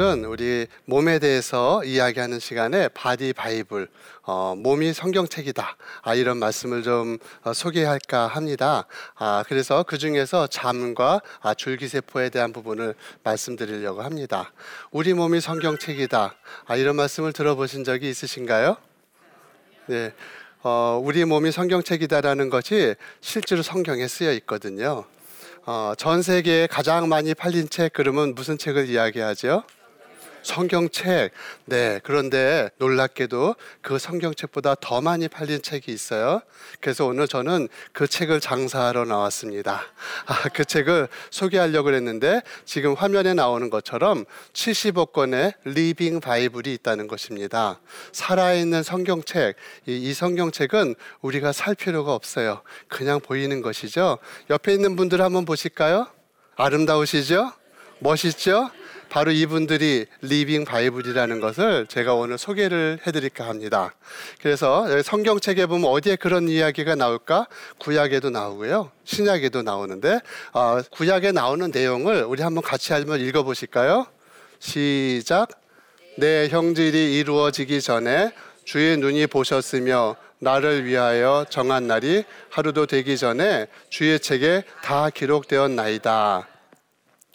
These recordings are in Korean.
오늘은 우리 몸에 대해서 이야기하는 시간에 body Bible, 어, 몸이 성경책이다. 아, 이런 말씀을 좀 어, 소개할까 합니다. 아, 그래서 그 중에서 잠과 아, 줄기세포에 대한 부분을 말씀드리려고 합니다. 우리 몸이 성경책이다. 아, 이런 말씀을 들어보신 적이 있으신가요? 네. 어, 우리 몸이 성경책이다라는 것이 실제로 성경에 쓰여 있거든요. 어, 전 세계에 가장 많이 팔린 책 그러면 무슨 책을 이야기하죠? 성경책. 네. 그런데 놀랍게도 그 성경책보다 더 많이 팔린 책이 있어요. 그래서 오늘 저는 그 책을 장사하러 나왔습니다. 아, 그 책을 소개하려고 했는데 지금 화면에 나오는 것처럼 70억 권의 living Bible이 있다는 것입니다. 살아있는 성경책. 이, 이 성경책은 우리가 살 필요가 없어요. 그냥 보이는 것이죠. 옆에 있는 분들 한번 보실까요? 아름다우시죠? 멋있죠? 바로 이분들이 living Bible이라는 것을 제가 오늘 소개를 해드릴까 합니다. 그래서 성경책에 보면 어디에 그런 이야기가 나올까? 구약에도 나오고요. 신약에도 나오는데 어, 구약에 나오는 내용을 우리 한번 같이 한번 읽어보실까요? 시작. 내 형질이 이루어지기 전에 주의 눈이 보셨으며 나를 위하여 정한 날이 하루도 되기 전에 주의 책에 다 기록되었나이다.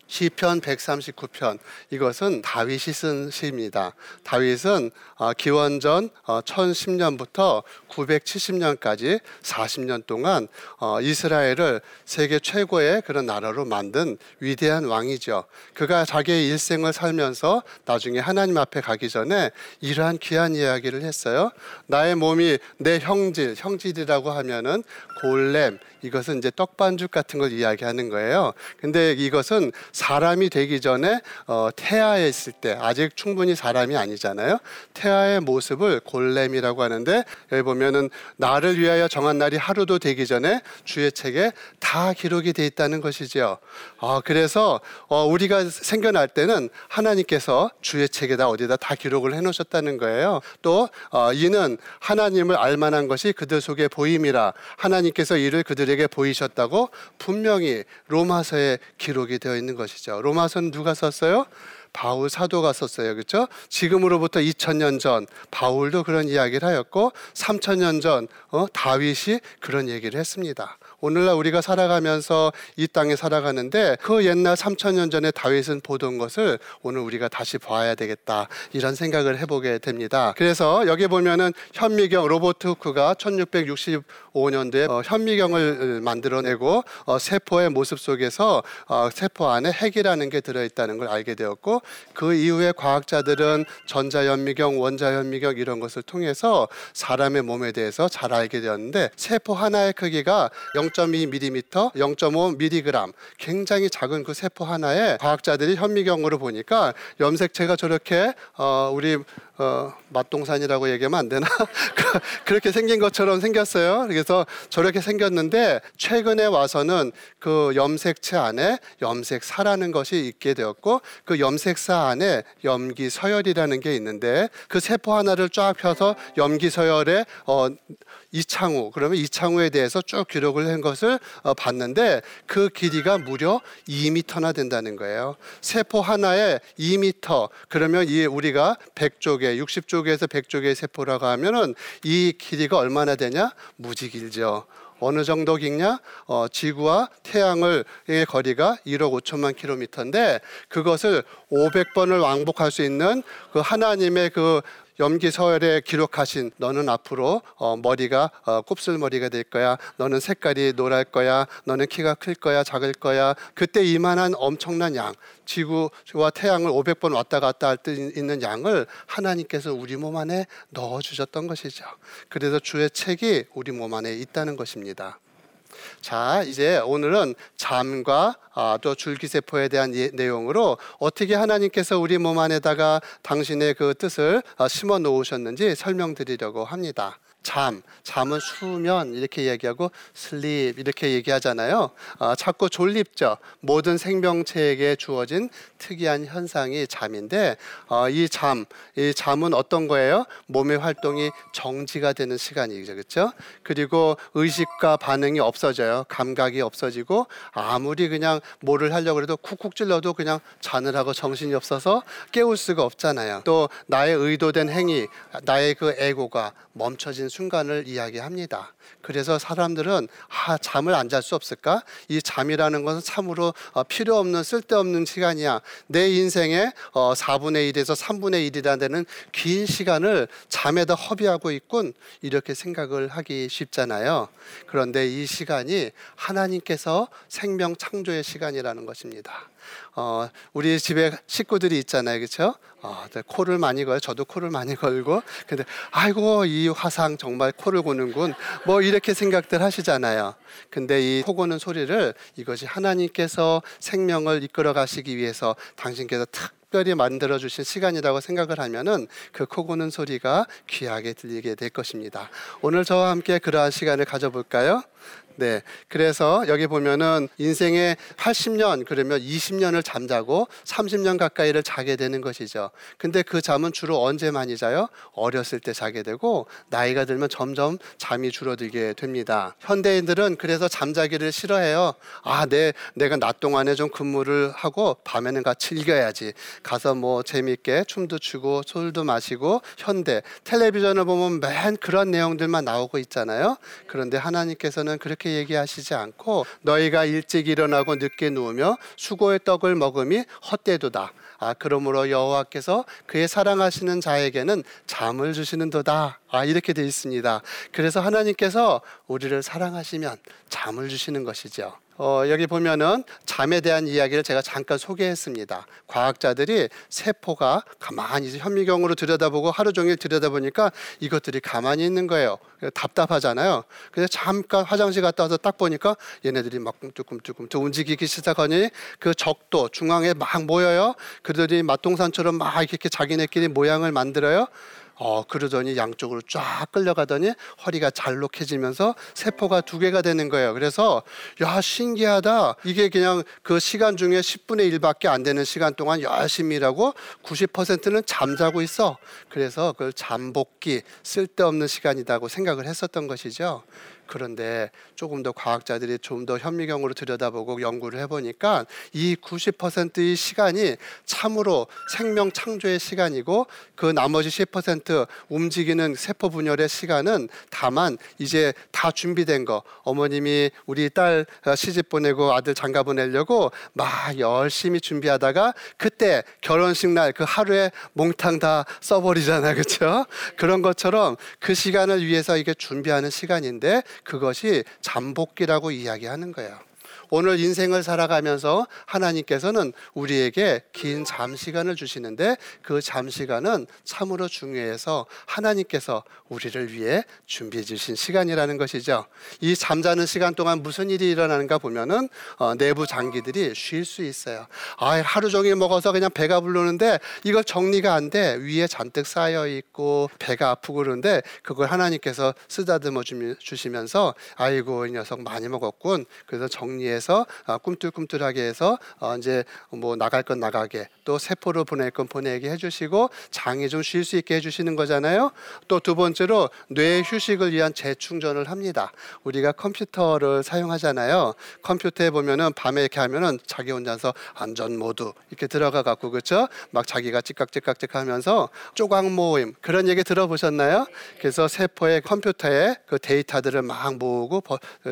시편 139편 이것은 다윗이 쓴 시입니다. 다윗은 어, 기원전 1010년부터 어, 970년까지 40년 동안 어, 이스라엘을 세계 최고의 그런 나라로 만든 위대한 왕이죠. 그가 자기의 일생을 살면서 나중에 하나님 앞에 가기 전에 이러한 귀한 이야기를 했어요. 나의 몸이 내 형질, 형질이라고 하면은 골렘 이것은 이제 떡반죽 같은 걸 이야기하는 거예요. 근데 이것은 사람이 되기 전에 어, 태아에 있을 때 아직 충분히 사람이 아니잖아요. 태아의 모습을 골렘이라고 하는데 여기 보면은 나를 위하여 정한 날이 하루도 되기 전에 주의 책에 다 기록이 돼 있다는 것이지요. 어, 그래서 어, 우리가 생겨날 때는 하나님께서 주의 책에다 어디다 다 기록을 해놓으셨다는 거예요. 또 어, 이는 하나님을 알만한 것이 그들 속에 보임이라 하나님께서 이를 그들에게 보이셨다고 분명히 로마서에 기록이 되어 있는 것 이죠. 로마서는 누가 썼어요? 바울 사도가 썼어요. 그렇죠? 지금으로부터 2000년 전 바울도 그런 이야기를 하였고 3000년 전 어, 다윗이 그런 얘기를 했습니다. 오늘날 우리가 살아가면서 이 땅에 살아가는데 그 옛날 3천년 전에 다윗은 보던 것을 오늘 우리가 다시 봐야 되겠다 이런 생각을 해보게 됩니다. 그래서 여기 보면은 현미경 로버트 후크가 1665년도에 어, 현미경을 만들어내고 어, 세포의 모습 속에서 어, 세포 안에 핵이라는 게 들어있다는 걸 알게 되었고 그 이후에 과학자들은 전자현미경, 원자현미경 이런 것을 통해서 사람의 몸에 대해서 잘 알게 되었는데 세포 하나의 크기가 0.2mm, 0.5mg 굉장히 작은 그 세포 하나에 과학자들이 현미경으로 보니까 염색체가 저렇게 어, 우리 어, 맛동산이라고 얘기하면 안 되나? 그렇게 생긴 것처럼 생겼어요. 그래서 저렇게 생겼는데 최근에 와서는 그 염색체 안에 염색사라는 것이 있게 되었고 그 염색사 안에 염기서열이라는 게 있는데 그 세포 하나를 쫙 펴서 염기서열에 어, 이창우 그러면 이창우에 대해서 쭉 기록을 한 것을 어, 봤는데 그 길이가 무려 2미터나 된다는 거예요. 세포 하나에 2미터 그러면 이 우리가 100쪽에 60쪽에서 100쪽의 세포라고 하면은 이 길이가 얼마나 되냐? 무지 길죠. 어느 정도 길냐? 어, 지구와 태양의 거리가 1억 5천만 킬로미터인데 그것을 500번을 왕복할 수 있는 그 하나님의 그 염기서열에 기록하신 너는 앞으로 어, 머리가 어, 곱슬머리가 될 거야. 너는 색깔이 노랄 거야. 너는 키가 클 거야. 작을 거야. 그때 이만한 엄청난 양, 지구와 태양을 500번 왔다 갔다 할 때 있는 양을 하나님께서 우리 몸 안에 넣어 주셨던 것이죠. 그래서 주의 책이 우리 몸 안에 있다는 것입니다. 자, 이제 오늘은 잠과 아, 또 줄기세포에 대한 예, 내용으로 어떻게 하나님께서 우리 몸 안에다가 당신의 그 뜻을 아, 심어 놓으셨는지 설명드리려고 합니다. 잠, 잠은 수면 이렇게 얘기하고 슬립 이렇게 얘기하잖아요. 어, 자꾸 졸립죠. 모든 생명체에게 주어진 특이한 현상이 잠인데 어, 이 잠, 이 잠은 어떤 거예요? 몸의 활동이 정지가 되는 시간이죠, 그렇죠? 그리고 의식과 반응이 없어져요. 감각이 없어지고 아무리 그냥 뭐를 하려고 해도 쿡쿡 찔러도 그냥 자느라고 정신이 없어서 깨울 수가 없잖아요. 또 나의 의도된 행위, 나의 그 에고가 멈춰진 순간을 이야기합니다. 그래서 사람들은 아, 잠을 안 잘 수 없을까? 이 잠이라는 것은 참으로 어, 필요 없는 쓸데없는 시간이야. 내 인생의 어, 4분의 1에서 3분의 1이라 되는 긴 시간을 잠에다 허비하고 있군. 이렇게 생각을 하기 쉽잖아요. 그런데 이 시간이 하나님께서 생명 창조의 시간이라는 것입니다. 어, 우리 집에 식구들이 있잖아요. 그렇죠? 어, 코를 많이 걸요. 저도 코를 많이 걸고. 근데 아이고 이 화상 정말 코를 고는군. 뭐 이렇게 생각들 하시잖아요. 근데 이코 고는 소리를 이것이 하나님께서 생명을 이끌어 가시기 위해서 당신께서 특별히 만들어 주신 시간이라고 생각을 하면은 그 코 고는 소리가 귀하게 들리게 될 것입니다. 오늘 저와 함께 그러한 시간을 가져볼까요? 네. 그래서 여기 보면은 인생의 80년 그러면 20년을 잠자고 30년 가까이를 자게 되는 것이죠. 근데 그 잠은 주로 언제 많이 자요? 어렸을 때 자게 되고 나이가 들면 점점 잠이 줄어들게 됩니다. 현대인들은 그래서 잠자기를 싫어해요. 아, 내 내가 낮 동안에 좀 근무를 하고 밤에는 같이 즐겨야지. 가서 뭐 재미있게 춤도 추고 술도 마시고 현대 텔레비전을 보면 맨 그런 내용들만 나오고 있잖아요. 그런데 하나님께서는 그렇게 그렇게 얘기하시지 않고 너희가 일찍 일어나고 늦게 누우며 수고의 떡을 먹음이 헛되도다. 아 그러므로 여호와께서 그의 사랑하시는 자에게는 잠을 주시는도다. 아 이렇게 되어 있습니다. 그래서 하나님께서 우리를 사랑하시면 잠을 주시는 것이죠. 어, 여기 보면은 잠에 대한 이야기를 제가 잠깐 소개했습니다. 과학자들이 세포가 가만히 현미경으로 들여다보고 하루 종일 들여다보니까 이것들이 가만히 있는 거예요. 답답하잖아요. 그래서 잠깐 화장실 갔다 와서 딱 보니까 얘네들이 막 꿈틀꿈틀꿈틀 움직이기 시작하니 그 적도 중앙에 막 모여요. 그들이 맛동산처럼 막 이렇게 자기네끼리 모양을 만들어요. 어, 그러더니 양쪽으로 쫙 끌려가더니 허리가 잘록해지면서 세포가 두 개가 되는 거예요. 그래서 야, 신기하다. 이게 그냥 그 시간 중에 10분의 1밖에 안 되는 시간 동안 열심히 일하고 90%는 잠자고 있어. 그래서 그걸 잠복기 쓸데없는 시간이라고 생각을 했었던 것이죠. 그런데 조금 더 과학자들이 좀 더 현미경으로 들여다보고 연구를 해보니까 이 90%의 시간이 참으로 생명 창조의 시간이고 그 나머지 10% 움직이는 세포 분열의 시간은 다만 이제 다 준비된 거. 어머님이 우리 딸 시집 보내고 아들 장가 보내려고 막 열심히 준비하다가 그때 결혼식 날 그 하루에 몽탕 다 써버리잖아요. 그렇죠 그런 것처럼 그 시간을 위해서 이게 준비하는 시간인데 그것이 잠복기라고 이야기하는 거예요. 오늘 인생을 살아가면서 하나님께서는 우리에게 긴 잠시간을 주시는데 그 잠시간은 참으로 중요해서 하나님께서 우리를 위해 준비해 주신 시간이라는 것이죠. 이 잠자는 시간 동안 무슨 일이 일어나는가 보면은 어, 내부 장기들이 쉴 수 있어요. 아, 하루 종일 먹어서 그냥 배가 부르는데 이거 정리가 안 돼. 위에 잔뜩 쌓여 있고 배가 아프고 그러는데 그걸 하나님께서 쓰다듬어 주시면서 아이고 이 녀석 많이 먹었군. 그래서 정리해서 해서 아, 꿈틀꿈틀하게 해서 어, 이제 뭐 나갈 건 나가게 또 세포를 보낼 건 보내게 해주시고 장이 좀 쉴 수 있게 해주시는 거잖아요. 또 두 번째로 뇌 휴식을 위한 재충전을 합니다. 우리가 컴퓨터를 사용하잖아요. 컴퓨터에 보면은 밤에 이렇게 하면은 자기 혼자서 안전 모드 이렇게 들어가 갖고 그렇죠? 막 자기가 찌깍찌깍찌깍 하면서 조각 모임 그런 얘기 들어보셨나요? 그래서 세포의 컴퓨터에 그 데이터들을 막 모으고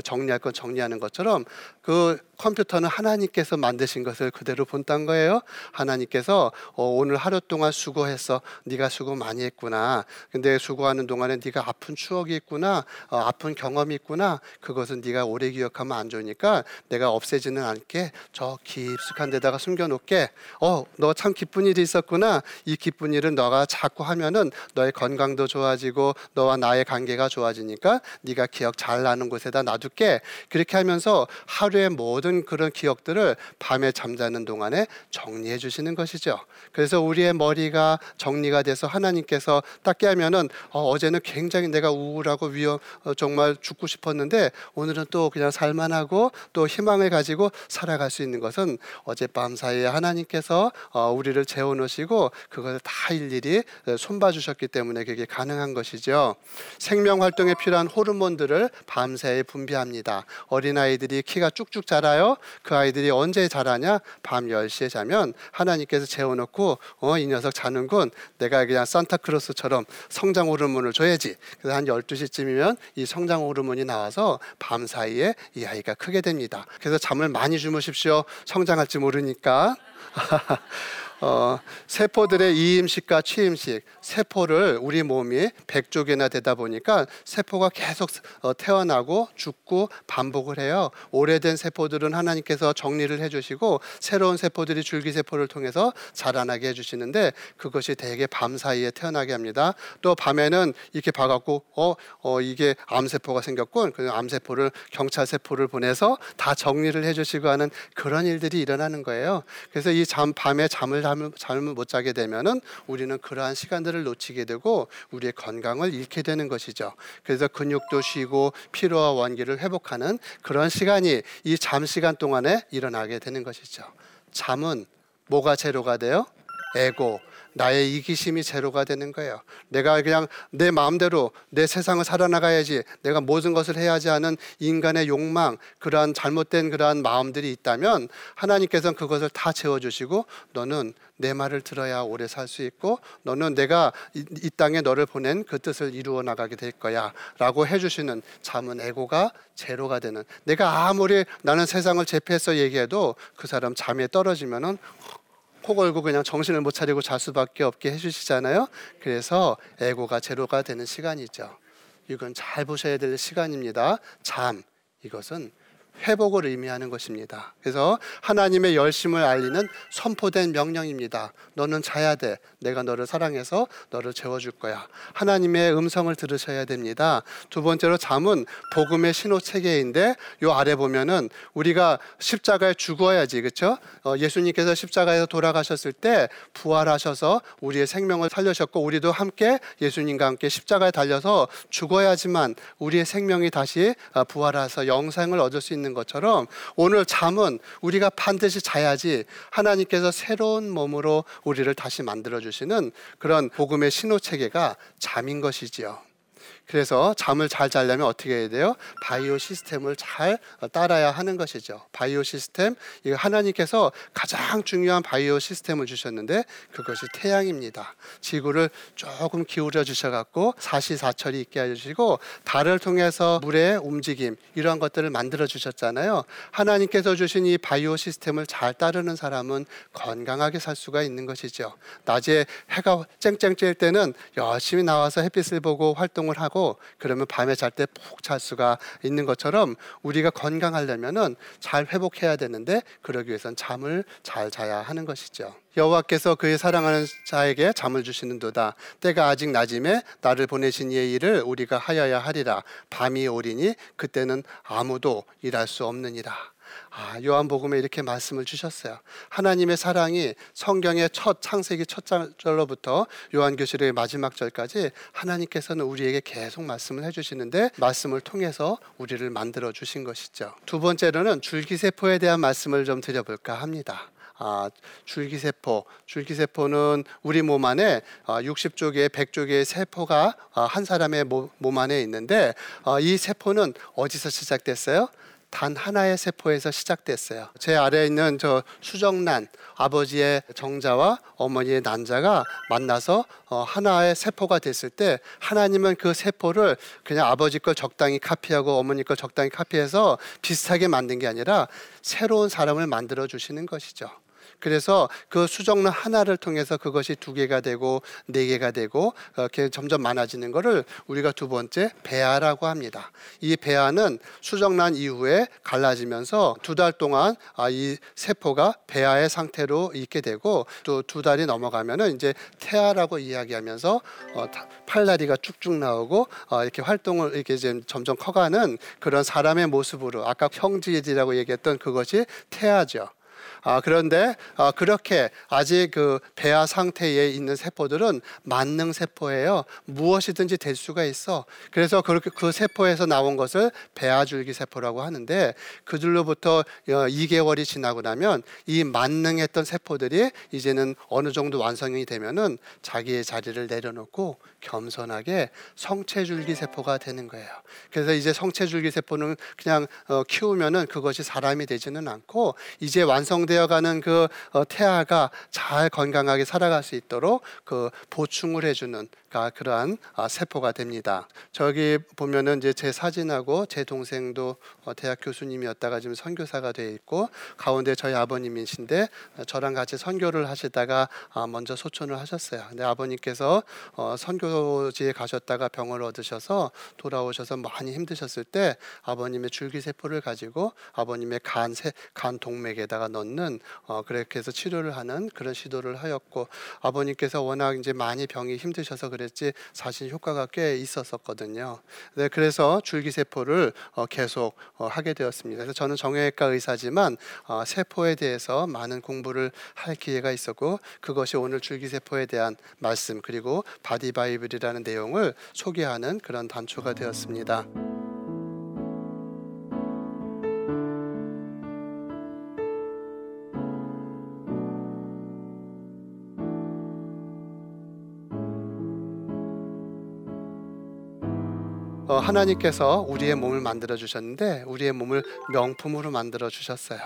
정리할 건 정리하는 것처럼 그 who 컴퓨터는 하나님께서 만드신 것을 그대로 본딴 거예요. 하나님께서 어, 오늘 하루 동안 수고했어. 네가 수고 많이 했구나. 근데 수고하는 동안에 네가 아픈 추억이 있구나. 어, 아픈 경험이 있구나. 그것은 네가 오래 기억하면 안 좋으니까 내가 없애지는 않게 저 깊숙한 데다가 숨겨 놓게. 어, 너 참 기쁜 일이 있었구나. 이 기쁜 일은 너가 자꾸 하면은 너의 건강도 좋아지고 너와 나의 관계가 좋아지니까 네가 기억 잘 나는 곳에다 놔둘게. 그렇게 하면서 하루의 모든 모든 그런 기억들을 밤에 잠자는 동안에 정리해 주시는 것이죠. 그래서 우리의 머리가 정리가 돼서 하나님께서 딱 깨면은 어, 어제는 굉장히 내가 우울하고 위험 어, 정말 죽고 싶었는데 오늘은 또 그냥 살만하고 또 희망을 가지고 살아갈 수 있는 것은 어젯밤 사이에 하나님께서 어, 우리를 재워 놓으시고 그걸 다 일일이 어, 손봐 주셨기 때문에 그게 가능한 것이죠. 생명 활동에 필요한 호르몬들을 밤새에 분비합니다. 어린아이들이 키가 쭉쭉 자라 요. 그 아이들이 언제 자라냐? 밤 10시에 자면 하나님께서 재워 놓고 어, 이 녀석 자는군. 내가 그냥 산타크로스처럼 성장 호르몬을 줘야지. 그래서 한 12시쯤이면 이 성장 호르몬이 나와서 밤 사이에 이 아이가 크게 됩니다. 그래서 잠을 많이 주무십시오. 성장할지 모르니까. 어, 세포들의 이임식과 취임식, 세포를 우리 몸이 100쪽이나 되다 보니까 세포가 계속 어, 태어나고 죽고 반복을 해요. 오래된 세포들은 하나님께서 정리를 해주시고 새로운 세포들이 줄기세포를 통해서 자라나게 해주시는데 그것이 대개 밤 사이에 태어나게 합니다. 또 밤에는 이렇게 봐갖고 어, 어 이게 암세포가 생겼군. 그 암세포를 경찰세포를 보내서 다 정리를 해주시고 하는 그런 일들이 일어나는 거예요. 그래서 이 잠, 밤에 잠을 잠을, 잠을 못 자게 되면은 우리는 그러한 시간들을 놓치게 되고 우리의 건강을 잃게 되는 것이죠. 그래서 근육도 쉬고 피로와 원기를 회복하는 그런 시간이 이 잠 시간 동안에 일어나게 되는 것이죠. 잠은 뭐가 제로가 돼요? 에고, 나의 이기심이 제로가 되는 거예요. 내가 그냥 내 마음대로 내 세상을 살아나가야지, 내가 모든 것을 해야지 하는 인간의 욕망, 그러한 잘못된 그러한 마음들이 있다면 하나님께서는 그것을 다 채워주시고 너는 내 말을 들어야 오래 살 수 있고 너는 내가 이, 이, 땅에 너를 보낸 그 뜻을 이루어 나가게 될 거야 라고 해주시는 잠은 에고가 제로가 되는 내가 아무리 나는 세상을 제패해서 얘기해도 그 사람 잠에 떨어지면은 코 걸고 그냥 정신을 못 차리고 잘 수밖에 없게 해주시잖아요. 그래서 에고가 제로가 되는 시간이죠. 이건 잘 보셔야 될 시간입니다. 잠 이것은 회복을 의미하는 것입니다. 그래서 하나님의 열심을 알리는 선포된 명령입니다. 너는 자야 돼. 내가 너를 사랑해서 너를 재워줄 거야. 하나님의 음성을 들으셔야 됩니다. 두 번째로 잠은 복음의 신호 체계인데 요 아래 보면은 우리가 십자가에 죽어야지, 그렇죠? 어, 예수님께서 십자가에서 돌아가셨을 때 부활하셔서 우리의 생명을 살려셨고 우리도 함께 예수님과 함께 십자가에 달려서 죽어야지만 우리의 생명이 다시 어, 부활해서 영생을 얻을 수 있는 있는 것처럼 오늘 잠은 우리가 반드시 자야지 하나님께서 새로운 몸으로 우리를 다시 만들어 주시는 그런 복음의 신호 체계가 잠인 것이지요. 그래서 잠을 잘 자려면 어떻게 해야 돼요? 바이오 시스템을 잘 따라야 하는 것이죠. 바이오 시스템, 이거 하나님께서 가장 중요한 바이오 시스템을 주셨는데 그것이 태양입니다. 지구를 조금 기울여 주셔갖고 사시사철이 있게 해주시고 달을 통해서 물의 움직임 이러한 것들을 만들어 주셨잖아요. 하나님께서 주신 이 바이오 시스템을 잘 따르는 사람은 건강하게 살 수가 있는 것이죠. 낮에 해가 쨍쨍 찔 때는 열심히 나와서 햇빛을 보고 활동을 하고 하고 그러면 밤에 잘 때 푹 잘 수가 있는 것처럼 우리가 건강하려면은 잘 회복해야 되는데 그러기 위해선 잠을 잘 자야 하는 것이죠. 여호와께서 그의 사랑하는 자에게 잠을 주시는도다. 때가 아직 낮임에 나를 보내신 일을 우리가 하여야 하리라. 밤이 오리니 그때는 아무도 일할 수 없느니라. 아, 요한복음에 이렇게 말씀을 주셨어요. 하나님의 사랑이 성경의 첫 창세기 첫 절로부터 요한교실의 마지막 절까지 하나님께서는 우리에게 계속 말씀을 해주시는데 말씀을 통해서 우리를 만들어 주신 것이죠. 두 번째로는 줄기세포에 대한 말씀을 좀 드려볼까 합니다. 아, 줄기세포. 줄기세포는 우리 몸 안에 60조 개, 100조 개의 세포가 아, 한 사람의 몸 안에 있는데 아, 이 세포는 어디서 시작됐어요? 단 하나의 세포에서 시작됐어요. 제 아래에 있는 저 수정란 아버지의 정자와 어머니의 난자가 만나서 어, 하나의 세포가 됐을 때 하나님은 그 세포를 그냥 아버지 걸 적당히 카피하고 어머니 걸 적당히 카피해서 비슷하게 만든 게 아니라 새로운 사람을 만들어 주시는 것이죠. 그래서 그 수정란 하나를 통해서 그것이 두 개가 되고 네 개가 되고 이렇게 점점 많아지는 것을 우리가 두 번째 배아라고 합니다. 이 배아는 수정란 이후에 갈라지면서 두 달 동안 아, 이 세포가 배아의 상태로 있게 되고 또 두 달이 넘어가면은 이제 태아라고 이야기하면서 어, 팔다리가 쭉쭉 나오고 어, 이렇게 활동을 이렇게 점점 커가는 그런 사람의 모습으로 아까 형질이라고 얘기했던 그것이 태아죠. 아, 그런데 아, 그렇게 아직 그 배아 상태에 있는 세포들은 만능 세포예요. 무엇이든지 될 수가 있어. 그래서 그렇게 그 세포에서 나온 것을 배아줄기 세포라고 하는데 그들로부터 2개월이 어, 지나고 나면 이 만능했던 세포들이 이제는 어느 정도 완성이 되면은 자기의 자리를 내려놓고 겸손하게 성체줄기 세포가 되는 거예요. 그래서 이제 성체줄기 세포는 그냥 어, 키우면은 그것이 사람이 되지는 않고 이제 완성 되어 가는 그 어, 태아가 잘 건강하게 살아갈 수 있도록 그 보충을 해주는 그러한 아, 세포가 됩니다. 저기 보면은 이제 제 사진하고 제 동생도 어, 대학 교수님이었다가 지금 선교사가 돼 있고 가운데 저희 아버님이신데 어, 저랑 같이 선교를 하시다가 아, 먼저 소천을 하셨어요. 근데 아버님께서 어, 선교지에 가셨다가 병을 얻으셔서 돌아오셔서 많이 힘드셨을 때 아버님의 줄기세포를 가지고 아버님의 간, 간 동맥에다가 넣는 그렇게 해서 치료를 하는 그런 시도를 하였고 아버님께서 워낙 이제 많이 병이 힘드셔서 그랬지 사실 효과가 꽤 있었었거든요. 네, 그래서 줄기세포를 어, 계속 어, 하게 되었습니다. 그래서 저는 정형외과 의사지만 어, 세포에 대해서 많은 공부를 할 기회가 있었고 그것이 오늘 줄기세포에 대한 말씀 그리고 바디바이블이라는 내용을 소개하는 그런 단초가 되었습니다. 하나님께서 우리의 몸을 만들어 주셨는데 우리의 몸을 명품으로 만들어 주셨어요.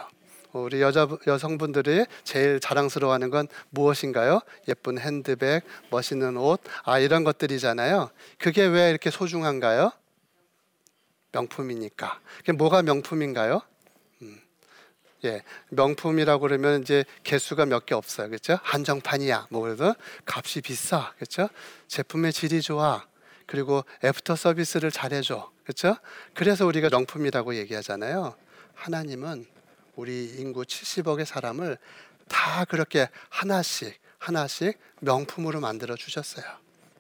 우리 여자 여성분들이 제일 자랑스러워하는 건 무엇인가요? 예쁜 핸드백, 멋있는 옷, 아 이런 것들이잖아요. 그게 왜 이렇게 소중한가요? 명품이니까. 그게 뭐가 명품인가요? 음. 예, 명품이라고 그러면 이제 개수가 몇 개 없어요, 그렇죠? 한정판이야, 뭐 그래도 값이 비싸, 그렇죠? 제품의 질이 좋아, 그리고 애프터 서비스를 잘해줘. 그렇죠? 그래서 우리가 명품이라고 얘기하잖아요. 하나님은 우리 인구 70억의 사람을 다 그렇게 하나씩 하나씩 명품으로 만들어 주셨어요.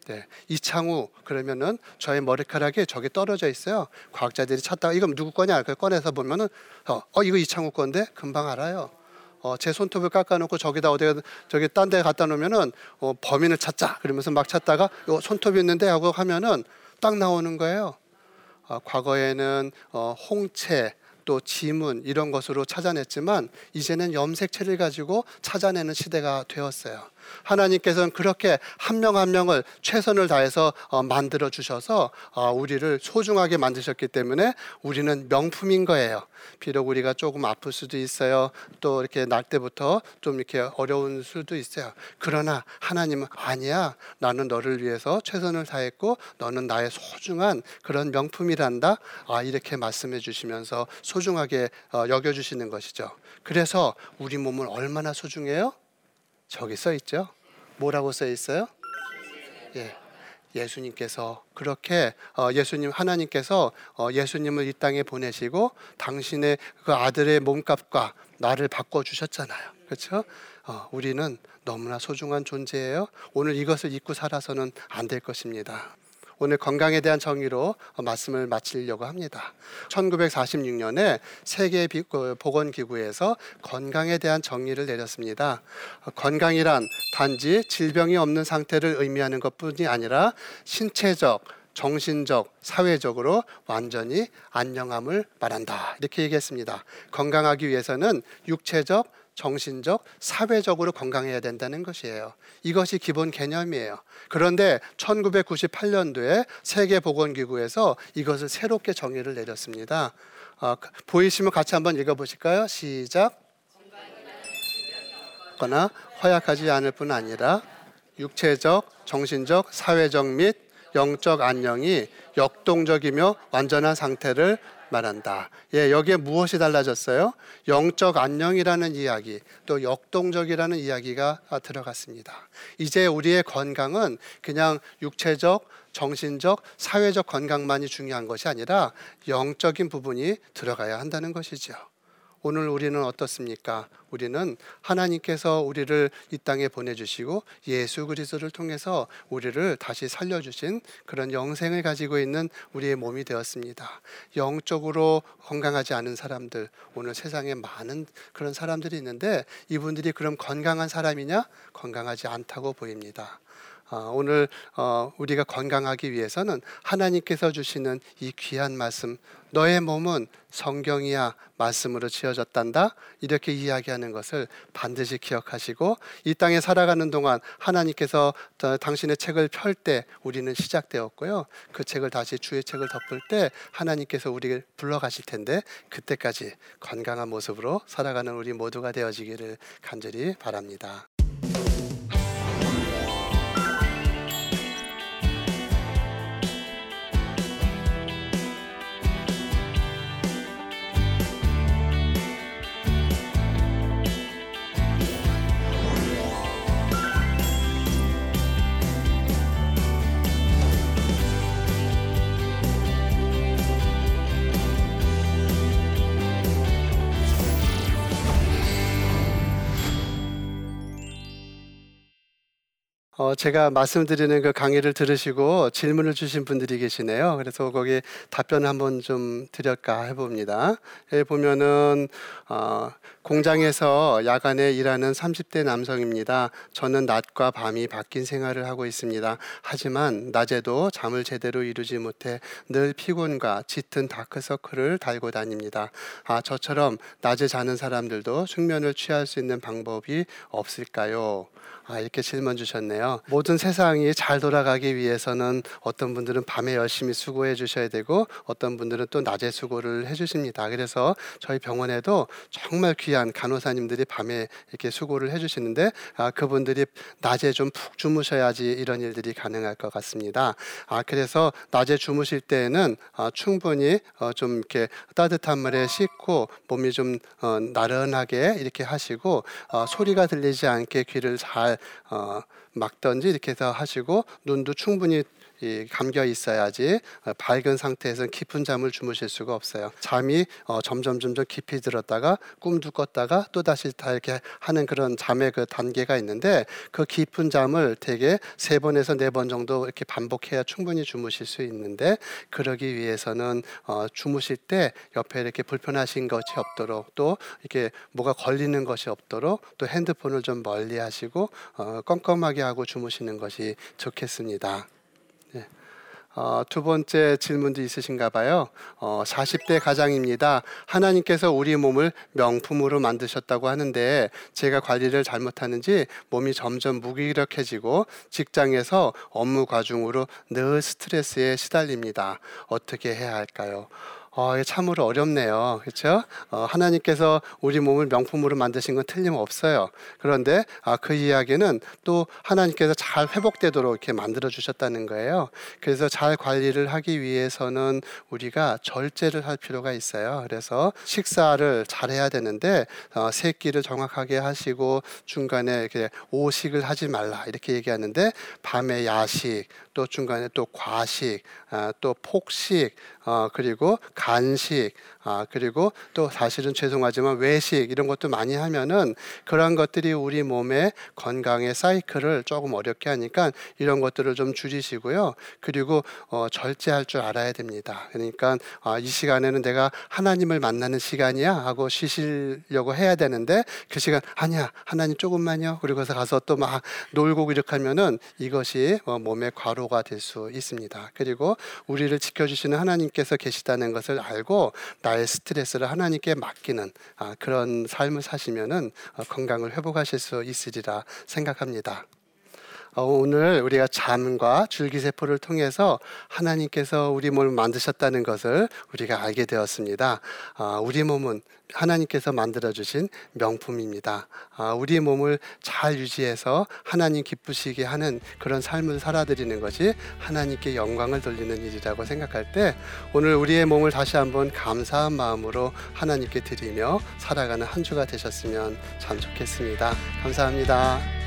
네. 이창우 그러면은 저의 머리카락이 저기 떨어져 있어요. 과학자들이 찾다가 이건 누구 거냐? 그 꺼내서 보면은 어, 어 이거 이창우 건데 금방 알아요. 어, 제 손톱을 깎아놓고 저기다 어디 저기 딴 데 갖다 놓으면은 어, 범인을 찾자 그러면서 막 찾다가 요 손톱이 있는데 하고 하면은 딱 나오는 거예요. 어, 과거에는 어, 홍채 또 지문 이런 것으로 찾아냈지만 이제는 염색체를 가지고 찾아내는 시대가 되었어요. 하나님께서는 그렇게 한 명한 한 명을 최선을 다해서 어, 만들어 주셔서 어, 우리를 소중하게 만드셨기 때문에 우리는 명품인 거예요. 비록 우리가 조금 아플 수도 있어요. 또 이렇게 날 때부터 좀 이렇게 어려운 수도 있어요. 그러나 하나님은 아니야. 나는 너를 위해서 최선을 다했고 너는 나의 소중한 그런 명품이란다. 아, 이렇게 말씀해 주시면서 소중하게 어, 여겨 주시는 것이죠. 그래서 우리 몸은 얼마나 소중해요? 저기 써 있죠. 뭐라고 써 있어요? 예. 예수님께서 그렇게 어, 예수님 하나님께서 어, 예수님을 이 땅에 보내시고 당신의 그 아들의 몸값과 나를 바꿔 주셨잖아요. 그렇죠? 어, 우리는 너무나 소중한 존재예요. 오늘 이것을 잊고 살아서는 안 될 것입니다. 오늘 건강에 대한 정의로 말씀을 마치려고 합니다. 1946년에 세계 그 보건기구에서 건강에 대한 정의를 내렸습니다. 건강이란 단지 질병이 없는 상태를 의미하는 것뿐이 아니라 신체적, 정신적, 사회적으로 완전히 안녕함을 말한다. 이렇게 얘기했습니다. 건강하기 위해서는 육체적, 정신적, 사회적으로 건강해야 된다는 것이에요. 이것이 기본 개념이에요. 그런데 1998년도에 세계보건기구에서 이것을 새롭게 정의를 내렸습니다. 어, 보이시면 같이 한번 읽어보실까요? 시작. 거나 허약하지 않을 뿐 아니라 육체적, 정신적, 사회적 및 영적 안녕이 역동적이며 완전한 상태를 말한다. 예, 여기에 무엇이 달라졌어요? 영적 안녕이라는 이야기, 또 역동적이라는 이야기가 들어갔습니다. 이제 우리의 건강은 그냥 육체적, 정신적, 사회적 건강만이 중요한 것이 아니라 영적인 부분이 들어가야 한다는 것이죠. 오늘 우리는 어떻습니까? 우리는 하나님께서 우리를 이 땅에 보내주시고 예수 그리스도를 통해서 우리를 다시 살려주신 그런 영생을 가지고 있는 우리의 몸이 되었습니다. 영적으로 건강하지 않은 사람들, 오늘 세상에 많은 그런 사람들이 있는데 이분들이 그럼 건강한 사람이냐? 건강하지 않다고 보입니다. 어, 오늘 어, 우리가 건강하기 위해서는 하나님께서 주시는 이 귀한 말씀, 너의 몸은 성경이야 말씀으로 지어졌단다. 이렇게 이야기하는 것을 반드시 기억하시고 이 땅에 살아가는 동안 하나님께서 당신의 책을 펼 때 우리는 시작되었고요. 그 책을 다시 주의 책을 덮을 때 하나님께서 우리를 불러가실 텐데 그때까지 건강한 모습으로 살아가는 우리 모두가 되어지기를 간절히 바랍니다. 어, 제가 말씀드리는 그 강의를 들으시고 질문을 주신 분들이 계시네요. 그래서 거기 답변을 한번 좀 드릴까 해봅니다. 여기 보면은 어, 공장에서 야간에 일하는 30대 남성입니다. 저는 낮과 밤이 바뀐 생활을 하고 있습니다. 하지만 낮에도 잠을 제대로 이루지 못해 늘 피곤과 짙은 다크서클을 달고 다닙니다. 아, 저처럼 낮에 자는 사람들도 숙면을 취할 수 있는 방법이 없을까요? 아, 이렇게 질문 주셨네요. 모든 세상이 잘 돌아가기 위해서는 어떤 분들은 밤에 열심히 수고해 주셔야 되고 어떤 분들은 또 낮에 수고를 해 주십니다. 그래서 저희 병원에도 정말 귀한 간호사님들이 밤에 이렇게 수고를 해 주시는데 아, 그분들이 낮에 좀 푹 주무셔야지 이런 일들이 가능할 것 같습니다. 아, 그래서 낮에 주무실 때에는 어, 충분히 어, 좀 이렇게 따뜻한 물에 씻고 몸이 좀 어, 나른하게 이렇게 하시고 어, 소리가 들리지 않게 귀를 잘 어, 막던지 이렇게 해서 하시고 눈도 충분히 이 감겨 있어야지 어, 밝은 상태에서 깊은 잠을 주무실 수가 없어요. 잠이 어, 점점 점점 깊이 들었다가 꿈도 꿨다가 또 다시 다 이렇게 하는 그런 잠의 그 단계가 있는데 그 깊은 잠을 대개 세 번에서 네 번 정도 이렇게 반복해야 충분히 주무실 수 있는데 그러기 위해서는 어, 주무실 때 옆에 이렇게 불편하신 것이 없도록 또 이렇게 뭐가 걸리는 것이 없도록 또 핸드폰을 좀 멀리 하시고 어, 껌껌하게 하고 주무시는 것이 좋겠습니다. 네. 어, 두 번째 질문도 있으신가 봐요. 어, 40대 가장입니다. 하나님께서 우리 몸을 명품으로 만드셨다고 하는데 제가 관리를 잘못하는지 몸이 점점 무기력해지고 직장에서 업무 과중으로 늘 스트레스에 시달립니다. 어떻게 해야 할까요? 어, 참으로 어렵네요. 그렇죠? 어, 하나님께서 우리 몸을 명품으로 만드신 건 틀림없어요. 그런데 아, 그 이야기는 또 하나님께서 잘 회복되도록 이렇게 만들어 주셨다는 거예요. 그래서 잘 관리를 하기 위해서는 우리가 절제를 할 필요가 있어요. 그래서 식사를 잘 해야 되는데 어, 세 끼를 정확하게 하시고 중간에 이렇게 오식을 하지 말라 이렇게 얘기하는데 밤에 야식 또 중간에 또 과식 아, 또 폭식 어, 그리고 간식, 아, 그리고 또 사실은 죄송하지만 외식 이런 것도 많이 하면은 그러한 것들이 우리 몸의 건강의 사이클을 조금 어렵게 하니까 이런 것들을 좀 줄이시고요. 그리고 어, 절제할 줄 알아야 됩니다. 그러니까 아, 이 시간에는 내가 하나님을 만나는 시간이야 하고 쉬시려고 해야 되는데 그 시간 아니야 하나님 조금만요. 그리고서 가서 또 막 놀고 이렇게 하면은 이것이 어, 몸의 과로가 될 수 있습니다. 그리고 우리를 지켜주시는 하나님께서 계시다는 것을 알고 나의 스트레스를 하나님께 맡기는 아, 그런 삶을 사시면은 어, 건강을 회복하실 수 있으리라 생각합니다. 어, 오늘 우리가 잠과 줄기세포를 통해서 하나님께서 우리 몸을 만드셨다는 것을 우리가 알게 되었습니다. 아, 우리 몸은 하나님께서 만들어 주신 명품입니다. 아, 우리 몸을 잘 유지해서 하나님 기쁘시게 하는 그런 삶을 살아드리는 것이 하나님께 영광을 돌리는 일이라고 생각할 때 오늘 우리의 몸을 다시 한번 감사한 마음으로 하나님께 드리며 살아가는 한 주가 되셨으면 참 좋겠습니다. 감사합니다.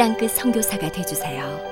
땅끝 선교사가 되주세요.